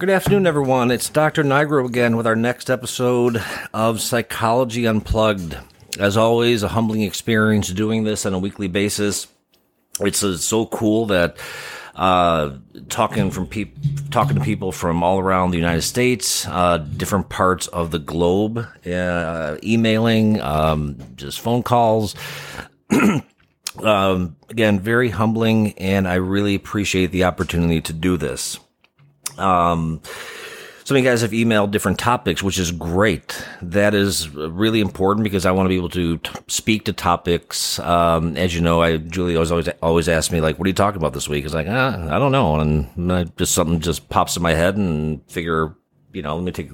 Good afternoon, everyone. It's Dr. Nigro again with our next episode of Psychology Unplugged. As always, a humbling experience doing this on a weekly basis. It's uh, so cool that uh, talking from people, talking to people from all around the United States, uh, different parts of the globe, uh, emailing, um, just phone calls. um, again, very humbling, and I really appreciate the opportunity to do this. Um, some of you guys have emailed different topics, which is great. That is really important because I want to be able to t- speak to topics. Um, as you know, I Julie always always always ask me like, "What are you talking about this week?" It's like, ah, I don't know, and I, just something just pops in my head and figure, you know, let me take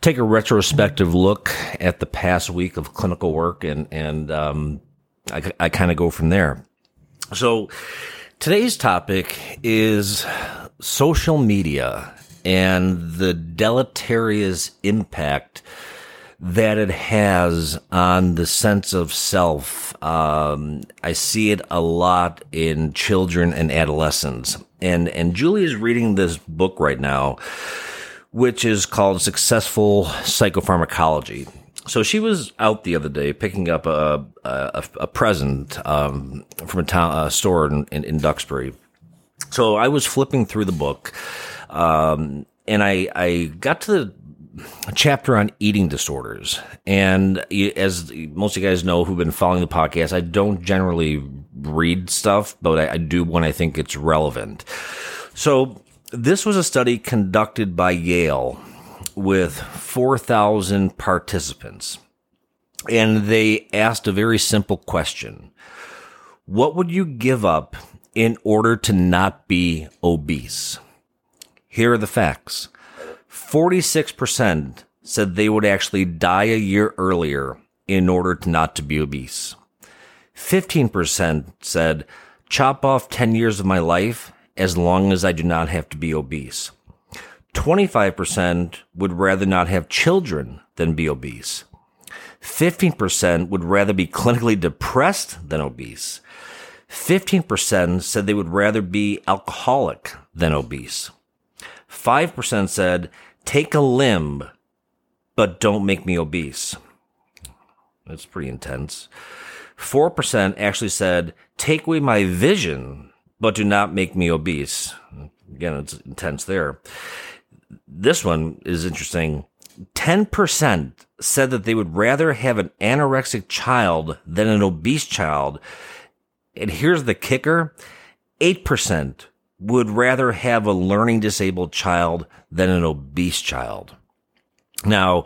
take a retrospective look at the past week of clinical work, and and um, I, I kind of go from there. So today's topic is social media and the deleterious impact that it has on the sense of self. Um, I see it a lot in children and adolescents. And, and Julie is reading this book right now, which is called Successful Psychopharmacology. So she was out the other day picking up a, a, a present, um, from a town, a store in, in, in Duxbury. So I was flipping through the book um, and I, I got to the chapter on eating disorders. And as most of you guys know who've been following the podcast, I don't generally read stuff, but I, I do when I think it's relevant. So this was a study conducted by Yale with 4,000 participants. And they asked a very simple question. What would you give up in order to not be obese? Here are the facts 46% said they would actually die a year earlier in order to not to be obese. 15% said, chop off 10 years of my life as long as I do not have to be obese. 25% would rather not have children than be obese. 15% would rather be clinically depressed than obese. 15% said they would rather be alcoholic than obese. 5% said, take a limb, but don't make me obese. That's pretty intense. 4% actually said, take away my vision, but do not make me obese. Again, it's intense there. This one is interesting. 10% said that they would rather have an anorexic child than an obese child. And here's the kicker 8% would rather have a learning disabled child than an obese child. Now,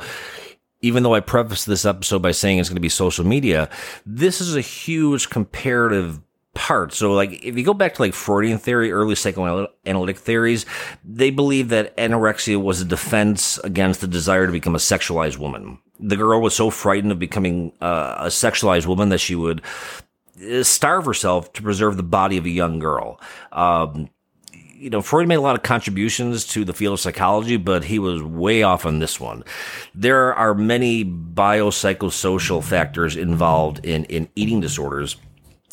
even though I preface this episode by saying it's going to be social media, this is a huge comparative part. So like if you go back to like Freudian theory, early psychoanalytic theories, they believe that anorexia was a defense against the desire to become a sexualized woman. The girl was so frightened of becoming uh, a sexualized woman that she would starve herself to preserve the body of a young girl. Um, you know, Freud made a lot of contributions to the field of psychology, but he was way off on this one. There are many biopsychosocial factors involved in, in eating disorders.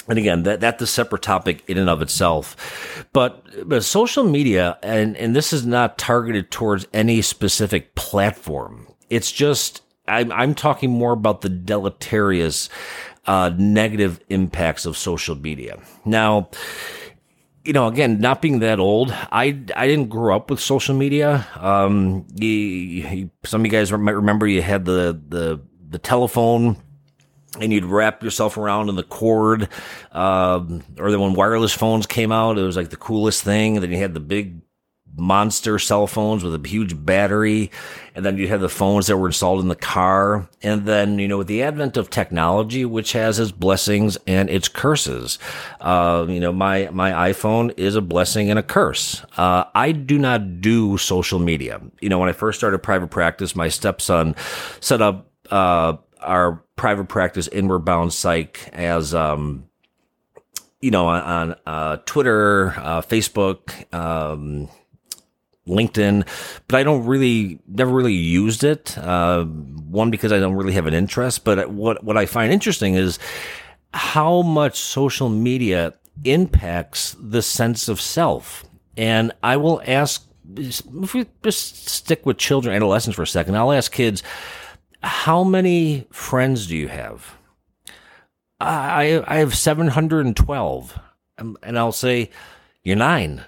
And again, that, that's a separate topic in and of itself. But, but social media, and, and this is not targeted towards any specific platform. It's just, I'm, I'm talking more about the deleterious, uh, negative impacts of social media. Now, you know, again, not being that old, I, I didn't grow up with social media. Um, you, you, some of you guys might remember you had the, the, the telephone and you'd wrap yourself around in the cord. Um, or then when wireless phones came out, it was like the coolest thing. And then you had the big monster cell phones with a huge battery. And then you had the phones that were installed in the car. And then, you know, with the advent of technology, which has its blessings and its curses, uh, you know, my, my iPhone is a blessing and a curse. Uh, I do not do social media. You know, when I first started private practice, my stepson set up, uh, our private practice inward bound psych as, um, you know, on, on uh, Twitter, uh, Facebook, um, LinkedIn, but I don't really, never really used it. Uh, one, because I don't really have an interest, but what, what I find interesting is how much social media impacts the sense of self. And I will ask if we just stick with children, adolescents for a second, I'll ask kids, how many friends do you have? I, I have 712. And I'll say, you're nine.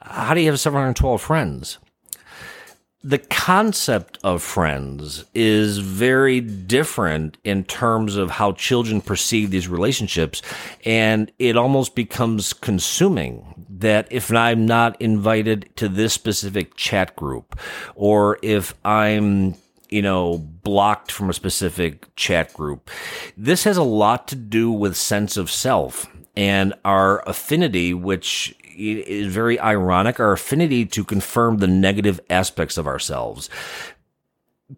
How do you have 712 friends? the concept of friends is very different in terms of how children perceive these relationships. And it almost becomes consuming that if I'm not invited to this specific chat group, or if I'm you know, blocked from a specific chat group. This has a lot to do with sense of self and our affinity, which is very ironic, our affinity to confirm the negative aspects of ourselves.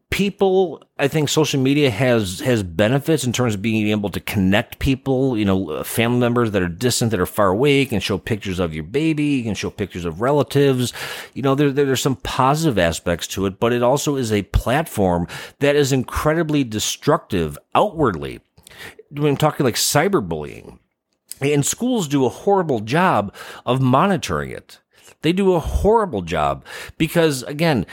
People, I think social media has, has benefits in terms of being able to connect people, you know, uh, family members that are distant, that are far away. You can show pictures of your baby. You can show pictures of relatives. You know, there, there's some positive aspects to it, but it also is a platform that is incredibly destructive outwardly. When I'm talking like cyberbullying, and schools do a horrible job of monitoring it. They do a horrible job because, again,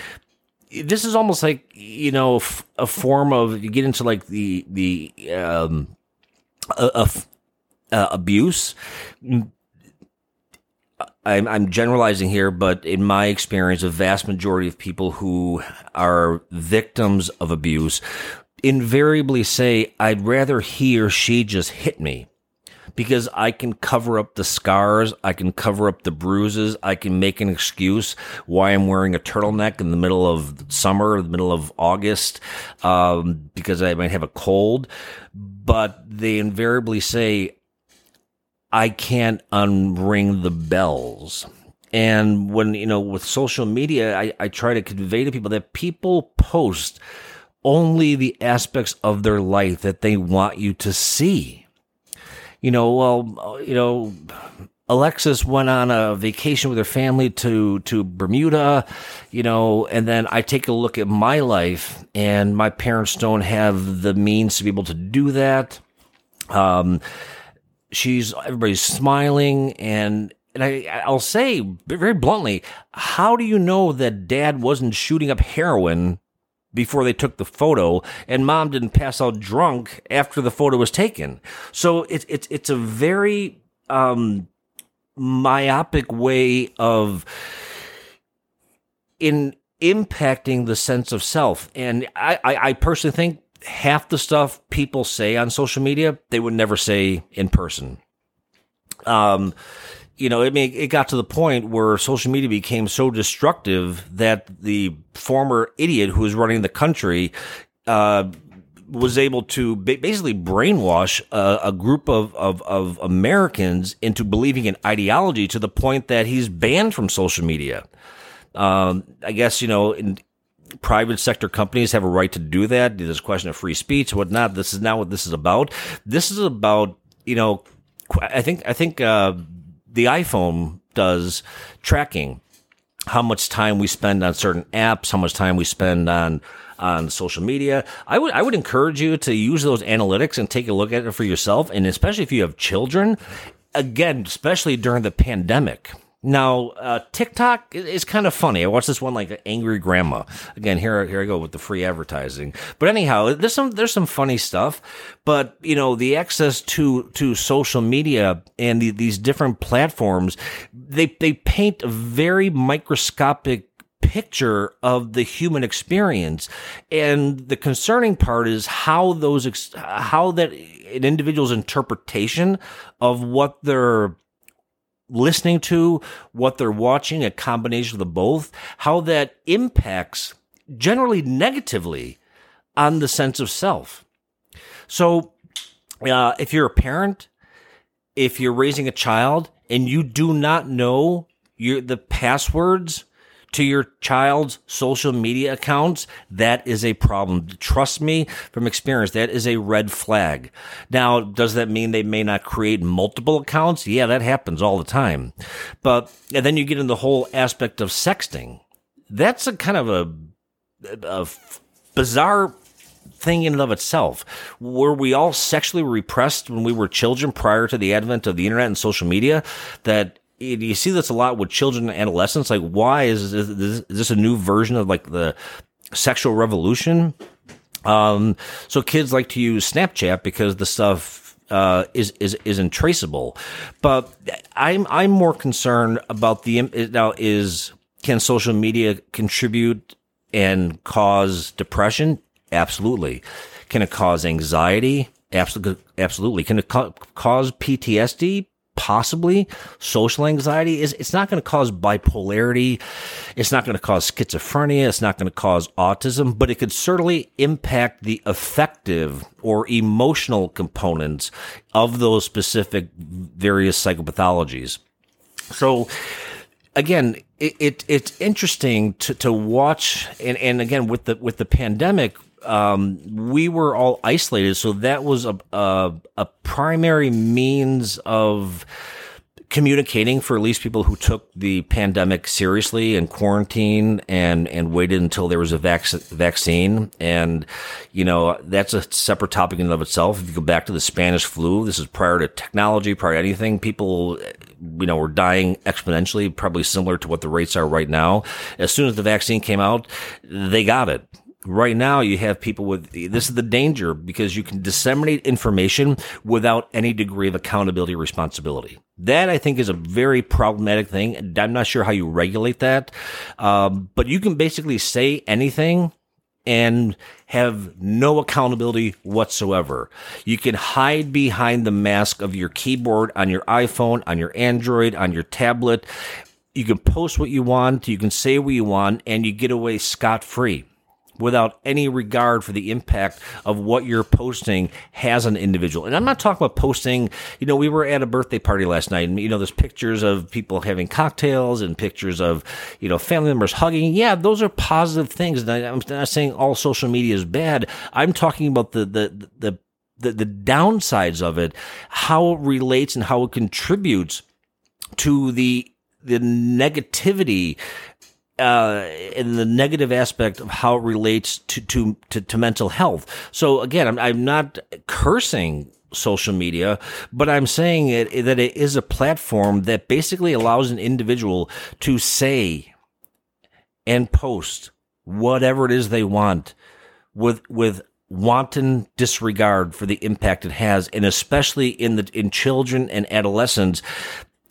this is almost like you know a form of you get into like the the um, uh, abuse. I'm, I'm generalizing here, but in my experience, a vast majority of people who are victims of abuse invariably say, "I'd rather he or she just hit me." Because I can cover up the scars. I can cover up the bruises. I can make an excuse why I'm wearing a turtleneck in the middle of summer, the middle of August, um, because I might have a cold. But they invariably say, I can't unring the bells. And when, you know, with social media, I, I try to convey to people that people post only the aspects of their life that they want you to see you know, well, you know, Alexis went on a vacation with her family to to Bermuda, you know, and then I take a look at my life, and my parents don't have the means to be able to do that. Um, she's everybody's smiling, and and I I'll say very bluntly, how do you know that Dad wasn't shooting up heroin before they took the photo and mom didn't pass out drunk after the photo was taken. So it's, it's, it's a very, um, myopic way of in impacting the sense of self. And I, I, I personally think half the stuff people say on social media, they would never say in person. Um, you know, it it got to the point where social media became so destructive that the former idiot who was running the country, uh, was able to basically brainwash a, a group of, of, of, Americans into believing in ideology to the point that he's banned from social media. Um, I guess, you know, in, private sector companies have a right to do that. There's a question of free speech, whatnot. This is not what this is about. This is about, you know, I think, I think, uh, the iPhone does tracking how much time we spend on certain apps, how much time we spend on on social media. I would I would encourage you to use those analytics and take a look at it for yourself, and especially if you have children. Again, especially during the pandemic, now, uh, TikTok is kind of funny. I watched this one like Angry Grandma. Again, here, here I go with the free advertising. But anyhow, there's some, there's some funny stuff. But, you know, the access to, to social media and the, these different platforms, they, they paint a very microscopic picture of the human experience. And the concerning part is how those, how that an individual's interpretation of what they're listening to, what they're watching, a combination of the both, how that impacts generally negatively on the sense of self. So, uh, if you're a parent, if you're raising a child and you do not know your the passwords to your child's social media accounts, that is a problem. Trust me from experience, that is a red flag. Now, does that mean they may not create multiple accounts? Yeah, that happens all the time. But, and then you get in the whole aspect of sexting. That's a kind of a, a bizarre thing in and of itself. Were we all sexually repressed when we were children prior to the advent of the internet and social media? That you see this a lot with children and adolescents. Like, why is this, is this a new version of like the sexual revolution? Um, so kids like to use Snapchat because the stuff uh, is is isn't traceable. But I'm I'm more concerned about the now is can social media contribute and cause depression? Absolutely. Can it cause anxiety? Absolutely. Absolutely. Can it ca- cause PTSD? Possibly. Social anxiety is, it's not going to cause bipolarity. It's not going to cause schizophrenia. It's not going to cause autism, but it could certainly impact the affective or emotional components of those specific various psychopathologies. So again, it, it, it's interesting to, to watch and, and again with the with the pandemic um, we were all isolated, so that was a, a, a primary means of communicating for at least people who took the pandemic seriously and quarantine and and waited until there was a vac- vaccine. And you know that's a separate topic in and of itself. If you go back to the spanish flu this is prior to technology prior to anything people you know were dying exponentially probably similar to what the rates are right now. As soon as the vaccine came out they got it right now you have people with this is the danger because you can disseminate information without any degree of accountability or responsibility that i think is a very problematic thing i'm not sure how you regulate that um, but you can basically say anything and have no accountability whatsoever. You can hide behind the mask of your keyboard on your iPhone, on your Android, on your tablet. You can post what you want, you can say what you want, and you get away scot free without any regard for the impact of what you're posting has on an individual. And I'm not talking about posting, you know, we were at a birthday party last night and, you know, there's pictures of people having cocktails and pictures of, you know, family members hugging. Yeah, those are positive things. And I'm not saying all social media is bad. I'm talking about the, the, the, the, the downsides of it, how it relates and how it contributes to the the negativity uh, in the negative aspect of how it relates to, to, to, to mental health. So again, I'm, I'm not cursing social media, but I'm saying it, that it is a platform that basically allows an individual to say and post whatever it is they want with, with wanton disregard for the impact it has. And especially in the, in children and adolescents,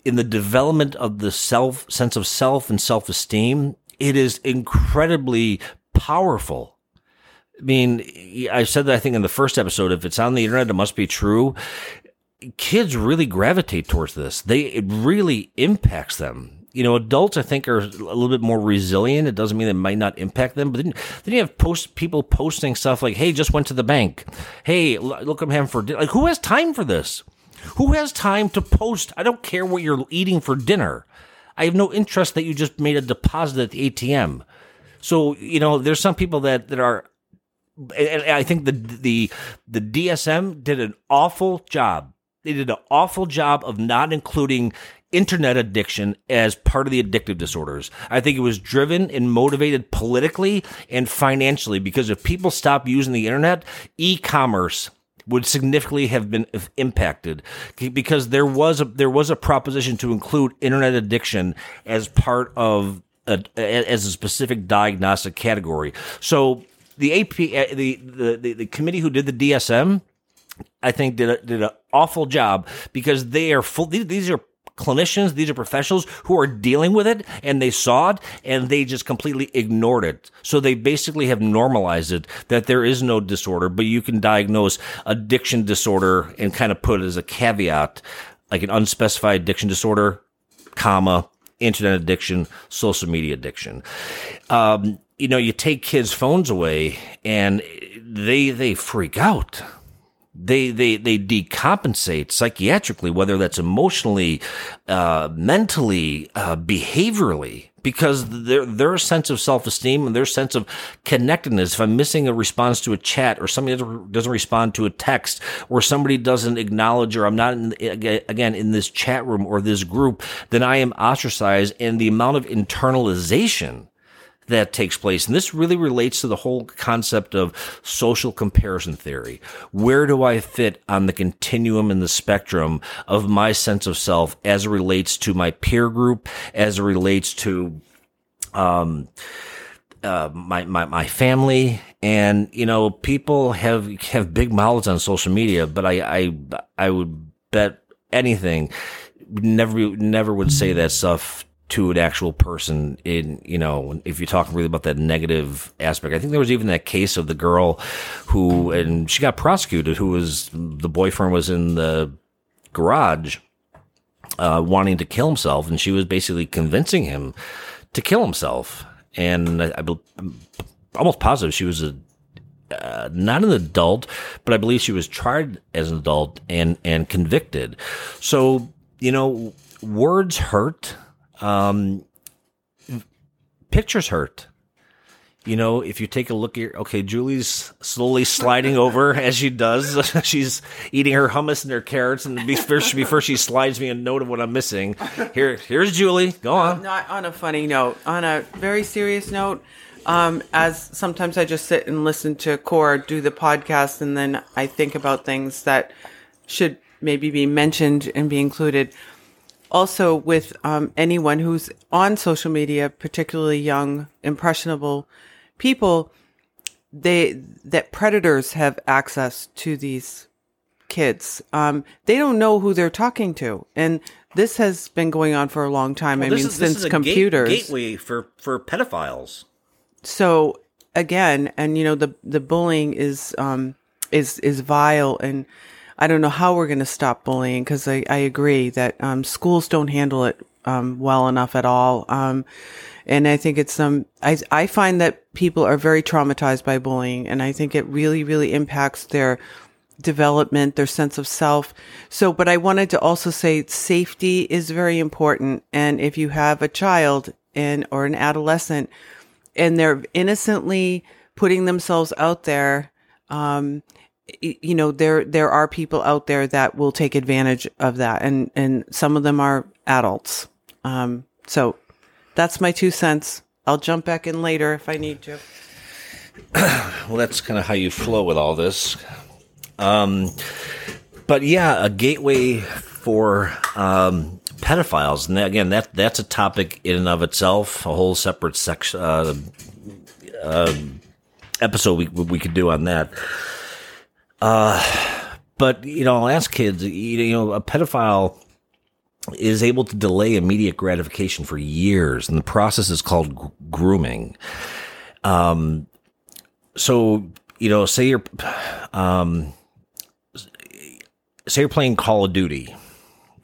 in the development of the self sense of self and self esteem, it is incredibly powerful. I mean, I said that I think in the first episode, if it's on the internet, it must be true. Kids really gravitate towards this. They, it really impacts them you know, adults I think are a little bit more resilient. It doesn't mean it might not impact them, but then, then you have post people posting stuff like, "Hey, just went to the bank. Hey, look, I'm having for dinner." Like, who has time for this? Who has time to post? I don't care what you're eating for dinner. I have no interest that you just made a deposit at the ATM. So, you know, there's some people that, that are, and I think the, the, the DSM did an awful job. They did an awful job of not including internet addiction as part of the addictive disorders. I think it was driven and motivated politically and financially because if people stop using the internet, e-commerce would significantly have been impacted because there was a there was a proposition to include internet addiction as part of a, as a specific diagnostic category. So the AP uh, the, the the, the committee who did the DSM I think did a, did an awful job because they are full. These are clinicians, these are professionals who are dealing with it and they saw it and they just completely ignored it. So they basically have normalized it that there is no disorder, but you can diagnose addiction disorder and kind of put it as a caveat, like an unspecified addiction disorder, comma, internet addiction, social media addiction. Um, you know, you take kids' phones away and they, they freak out they they they decompensate psychiatrically, whether that's emotionally, uh, mentally, uh, behaviorally, because their their sense of self esteem and their sense of connectedness. If I'm missing a response to a chat, or somebody doesn't respond to a text, or somebody doesn't acknowledge, or I'm not in, again in this chat room or this group, then I am ostracized, and the amount of internalization that takes place. And this really relates to the whole concept of social comparison theory. Where do I fit on the continuum and the spectrum of my sense of self as it relates to my peer group, as it relates to, um, uh, my, my, my family and, you know, people have, have big mouths on social media, but I, I, I would bet anything never, never would say that stuff to an actual person in, you know, if you're talking really about that negative aspect. I think there was even that case of the girl who, and she got prosecuted, who was, the boyfriend was in the garage, uh, wanting to kill himself. And she was basically convincing him to kill himself and I, am almost positive she was a uh, not an adult, but I believe she was tried as an adult and and convicted. So you know, words hurt. Um, pictures hurt. You know, if you take a look at, okay, Julie's slowly sliding over as she does. She's eating her hummus and her carrots, and before she, before she slides me a note of what I'm missing. Here, here's Julie. Go on. Not on a funny note. On a very serious note, um, as sometimes I just sit and listen to Core do the podcast, and then I think about things that should maybe be mentioned and be included also with um, anyone who's on social media, particularly young, impressionable people, they that predators have access to these kids. Um, they don't know who they're talking to, and this has been going on for a long time. Well, I mean, is, since computers gate, gateway for for pedophiles. So again, and you know the the bullying is um, is is vile and I don't know how we're going to stop bullying because I, I agree that um, schools don't handle it um, well enough at all. Um, and I think it's some, I, I find that people are very traumatized by bullying and I think it really, really impacts their development, their sense of self. So, but I wanted to also say safety is very important. And if you have a child and, or an adolescent and they're innocently putting themselves out there, um, you know there there are people out there that will take advantage of that. And and some of them are adults. Um so that's my two cents. I'll jump back in later if i need to. Well that's kind of how you flow with all this. Um but yeah a gateway for um pedophiles. And again that that's a topic in and of itself a whole separate section uh, uh, episode we we could do on that uh, but you know, I'll ask kids. You know, a pedophile is able to delay immediate gratification for years, and the process is called g- grooming. Um, so you know, say you're, um, say you're playing Call of Duty,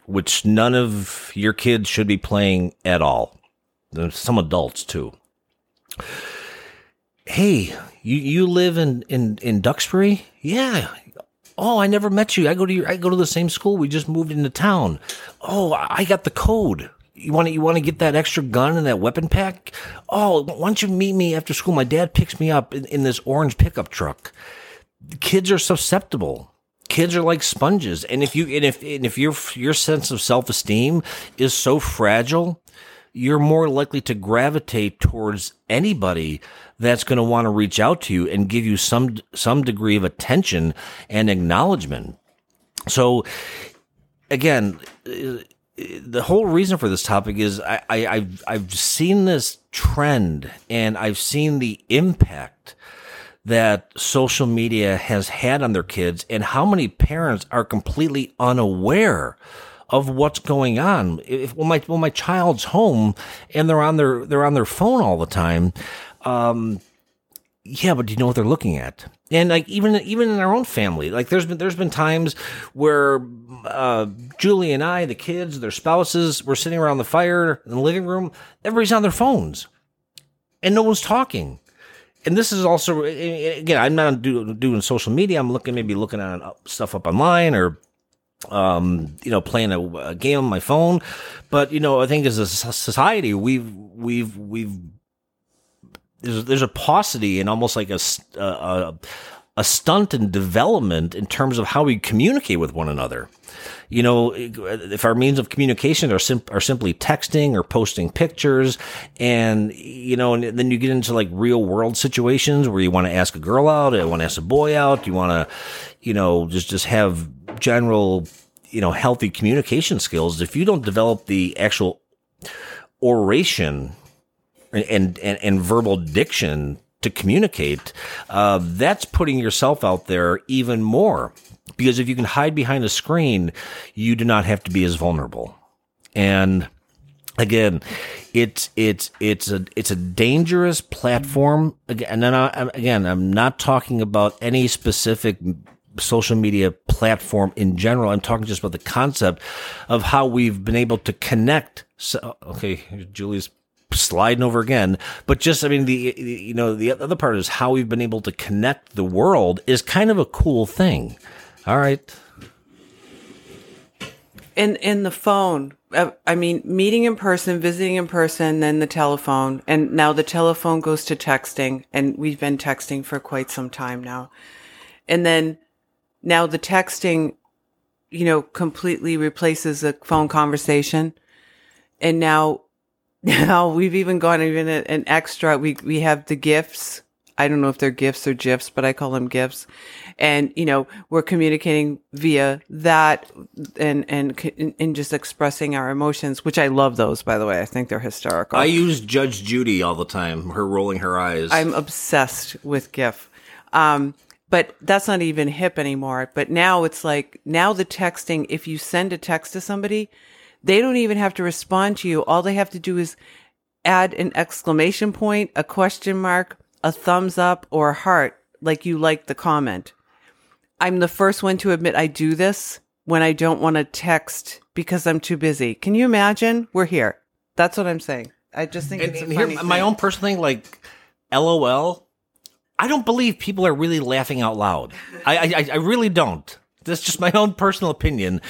which none of your kids should be playing at all. Some adults too. Hey, you you live in in in Duxbury? Yeah. Oh, I never met you. I go to your, I go to the same school. We just moved into town. Oh, I got the code. You want to you want to get that extra gun and that weapon pack? Oh, why don't you meet me after school? My dad picks me up in, in this orange pickup truck. Kids are susceptible kids are like sponges and if you and if and if your your sense of self-esteem is so fragile you're more likely to gravitate towards anybody that's going to want to reach out to you and give you some some degree of attention and acknowledgement. So again, the whole reason for this topic is I, I I've I've seen this trend and I've seen the impact that social media has had on their kids and how many parents are completely unaware of what's going on. If when my when my child's home and they're on their they're on their phone all the time, um, yeah, but do you know what they're looking at? And like even even in our own family, like there's been there's been times where uh, Julie and I, the kids, their spouses, were sitting around the fire in the living room. Everybody's on their phones, and no one's talking. And this is also again, I'm not doing social media. I'm looking maybe looking at stuff up online or um, you know, playing a, a, game on my phone. But you know, I think as a society, we've we've we've there's there's a paucity and almost like a, a a stunt in development in terms of how we communicate with one another. You know, if our means of communication are sim- are simply texting or posting pictures, and you know, and then you get into like real world situations where you want to ask a girl out, you want to ask a boy out, you want to, you know, just just have general, you know, healthy communication skills. If you don't develop the actual oration and, and, and verbal diction to communicate, uh, that's putting yourself out there even more. Because if you can hide behind a screen, you do not have to be as vulnerable. And again, it's it's it's a it's a dangerous platform. And then I, again, I'm not talking about any specific social media platform in general. I'm talking just about the concept of how we've been able to connect. So, okay, Julie's sliding over again. But just, I mean, the, you know, the other part is how we've been able to connect the world is kind of a cool thing. All right. In, in the phone, uh, I mean, meeting in person, visiting in person, then the telephone. And now the telephone goes to texting and we've been texting for quite some time now. And then now the texting, you know, completely replaces a phone conversation. And now now we've even gone even an extra. We we have the gifts. I don't know if they're gifts or gifs, but I call them gifts. And you know, we're communicating via that and and and just expressing our emotions, which I love those. By the way, I think they're hysterical. I use Judge Judy all the time. Her rolling her eyes. I'm obsessed with GIF. Um, but that's not even hip anymore. But now it's like now the texting. If you send a text to somebody, they don't even have to respond to you. All they have to do is add an exclamation point, a question mark, a thumbs up, or a heart, like you like the comment. I'm the first one to admit I do this when I don't want to text because I'm too busy. Can you imagine? We're here. That's what I'm saying. I just think and, it's and here, my own personal thing, like LOL. I don't believe people are really laughing out loud. I, I, I really don't. That's just my own personal opinion.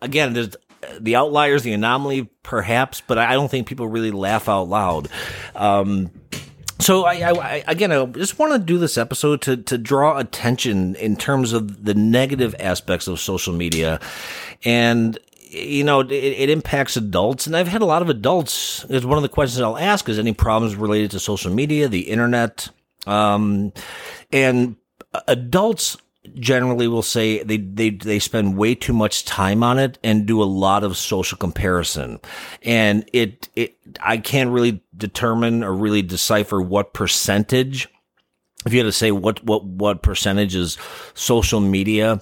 Again, there's the outliers, the anomaly, perhaps, but I don't think people really laugh out loud. Um, so I, I, again, I just want to do this episode to to draw attention in terms of the negative aspects of social media, and you know it, it impacts adults. And I've had a lot of adults. Is one of the questions I'll ask is any problems related to social media, the internet, um, and adults generally will say they, they, they spend way too much time on it and do a lot of social comparison. And it, it, I can't really determine or really decipher what percentage, if you had to say what, what, what percentage is social media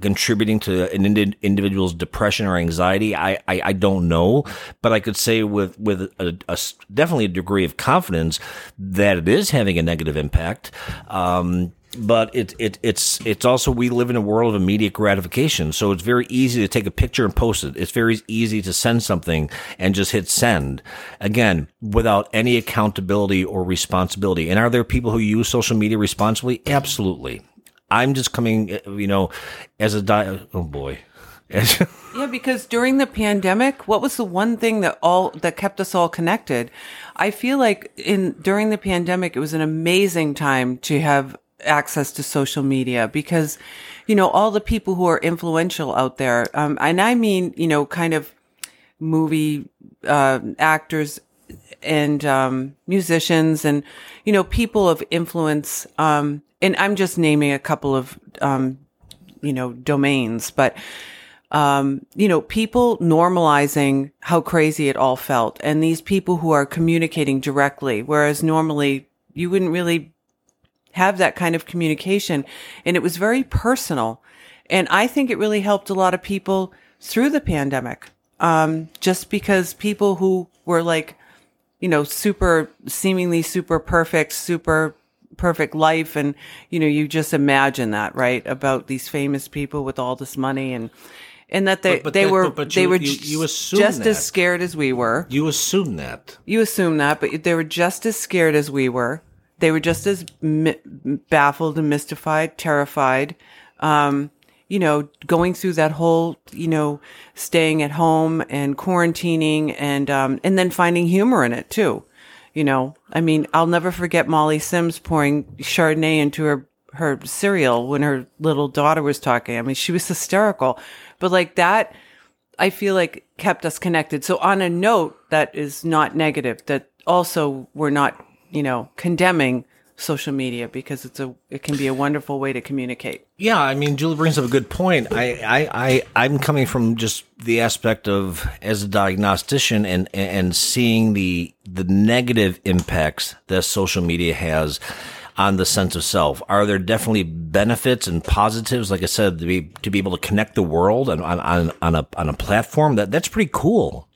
contributing to an individual's depression or anxiety, I, I, I, don't know, but I could say with, with a, a, definitely a degree of confidence that it is having a negative impact. Um, but it, it it's it's also we live in a world of immediate gratification. So it's very easy to take a picture and post it. It's very easy to send something and just hit send. Again without any accountability or responsibility. And are there people who use social media responsibly? Absolutely i'm just coming you know as a di- oh boy yeah, because during the pandemic, what was the one thing that all that kept us all connected? I feel like in during the pandemic, it was an amazing time to have access to social media because, you know, all the people who are influential out there, um, and I mean, you know, kind of movie uh, actors and um, musicians and you know people of influence. Um, and I'm just naming a couple of um, you know domains, but. Um, you know, people normalizing how crazy it all felt and these people who are communicating directly, whereas normally you wouldn't really have that kind of communication. And it was very personal. And I think it really helped a lot of people through the pandemic. Um, just because people who were like, you know, super, seemingly super perfect, super perfect life. And, you know, you just imagine that, right? About these famous people with all this money and, and that they, but, but they that, were, but, they you, were you, you just that. as scared as we were. You assume that. You assume that, but they were just as scared as we were. They were just as mi- baffled and mystified, terrified. Um, you know, going through that whole, you know, staying at home and quarantining and, um, and then finding humor in it too. You know, I mean, I'll never forget Molly Sims pouring Chardonnay into her, her cereal when her little daughter was talking. I mean, she was hysterical, but like that, I feel like kept us connected. So on a note that is not negative, that also we're not, you know, condemning social media because it's a it can be a wonderful way to communicate. Yeah, I mean, Julie brings up a good point. I, I, I I'm coming from just the aspect of as a diagnostician and and seeing the the negative impacts that social media has on the sense of self. Are there definitely benefits and positives? Like I said, to be to be able to connect the world on on on a on a platform that that's pretty cool.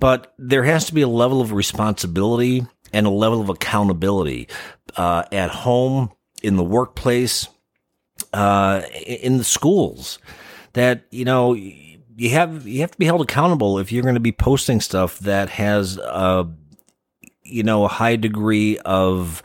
But there has to be a level of responsibility and a level of accountability uh, at home, in the workplace, uh, in the schools. That you know you have you have to be held accountable if you're going to be posting stuff that has uh, you know a high degree of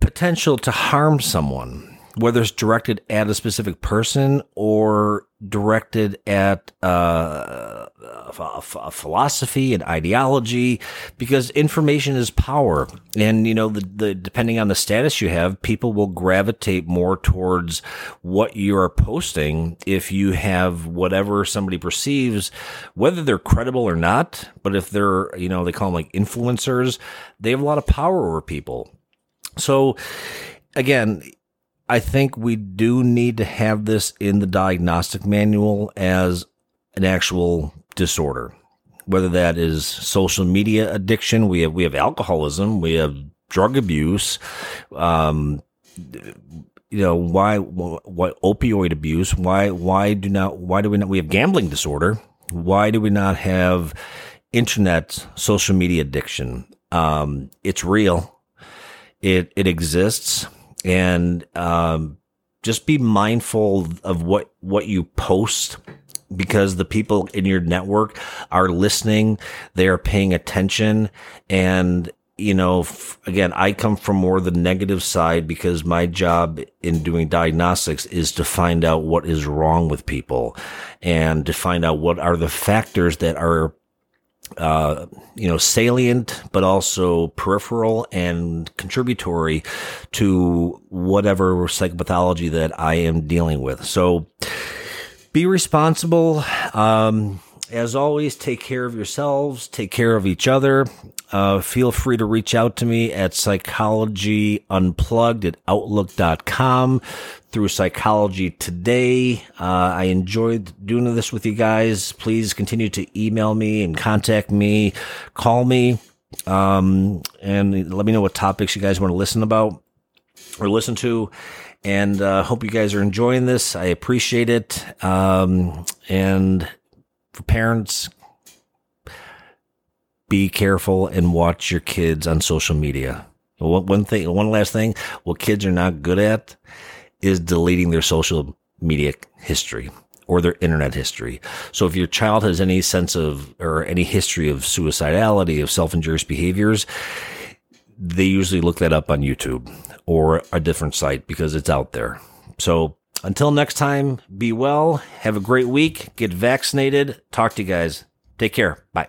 potential to harm someone, whether it's directed at a specific person or directed at uh, a, a philosophy and ideology, because information is power, and you know the, the depending on the status you have, people will gravitate more towards what you are posting if you have whatever somebody perceives, whether they're credible or not. But if they're you know they call them like influencers, they have a lot of power over people. So again, I think we do need to have this in the diagnostic manual as an actual disorder. Whether that is social media addiction, we have we have alcoholism, we have drug abuse, um, you know why what opioid abuse? Why why do not why do we not we have gambling disorder? Why do we not have internet social media addiction? Um, it's real. It it exists and um, just be mindful of what what you post because the people in your network are listening they are paying attention and you know f- again i come from more the negative side because my job in doing diagnostics is to find out what is wrong with people and to find out what are the factors that are uh, you know, salient, but also peripheral and contributory to whatever psychopathology that I am dealing with. So be responsible. Um, as always, take care of yourselves, take care of each other. Uh, feel free to reach out to me at psychologyunplugged at outlook.com through psychology today. Uh, I enjoyed doing this with you guys. Please continue to email me and contact me, call me, um, and let me know what topics you guys want to listen about or listen to. And uh, hope you guys are enjoying this. I appreciate it. Um, and for parents, be careful and watch your kids on social media. One thing, one last thing, what kids are not good at is deleting their social media history or their internet history. So if your child has any sense of or any history of suicidality, of self-injurious behaviors, they usually look that up on YouTube or a different site because it's out there. So until next time, be well, have a great week, get vaccinated. Talk to you guys. Take care. Bye.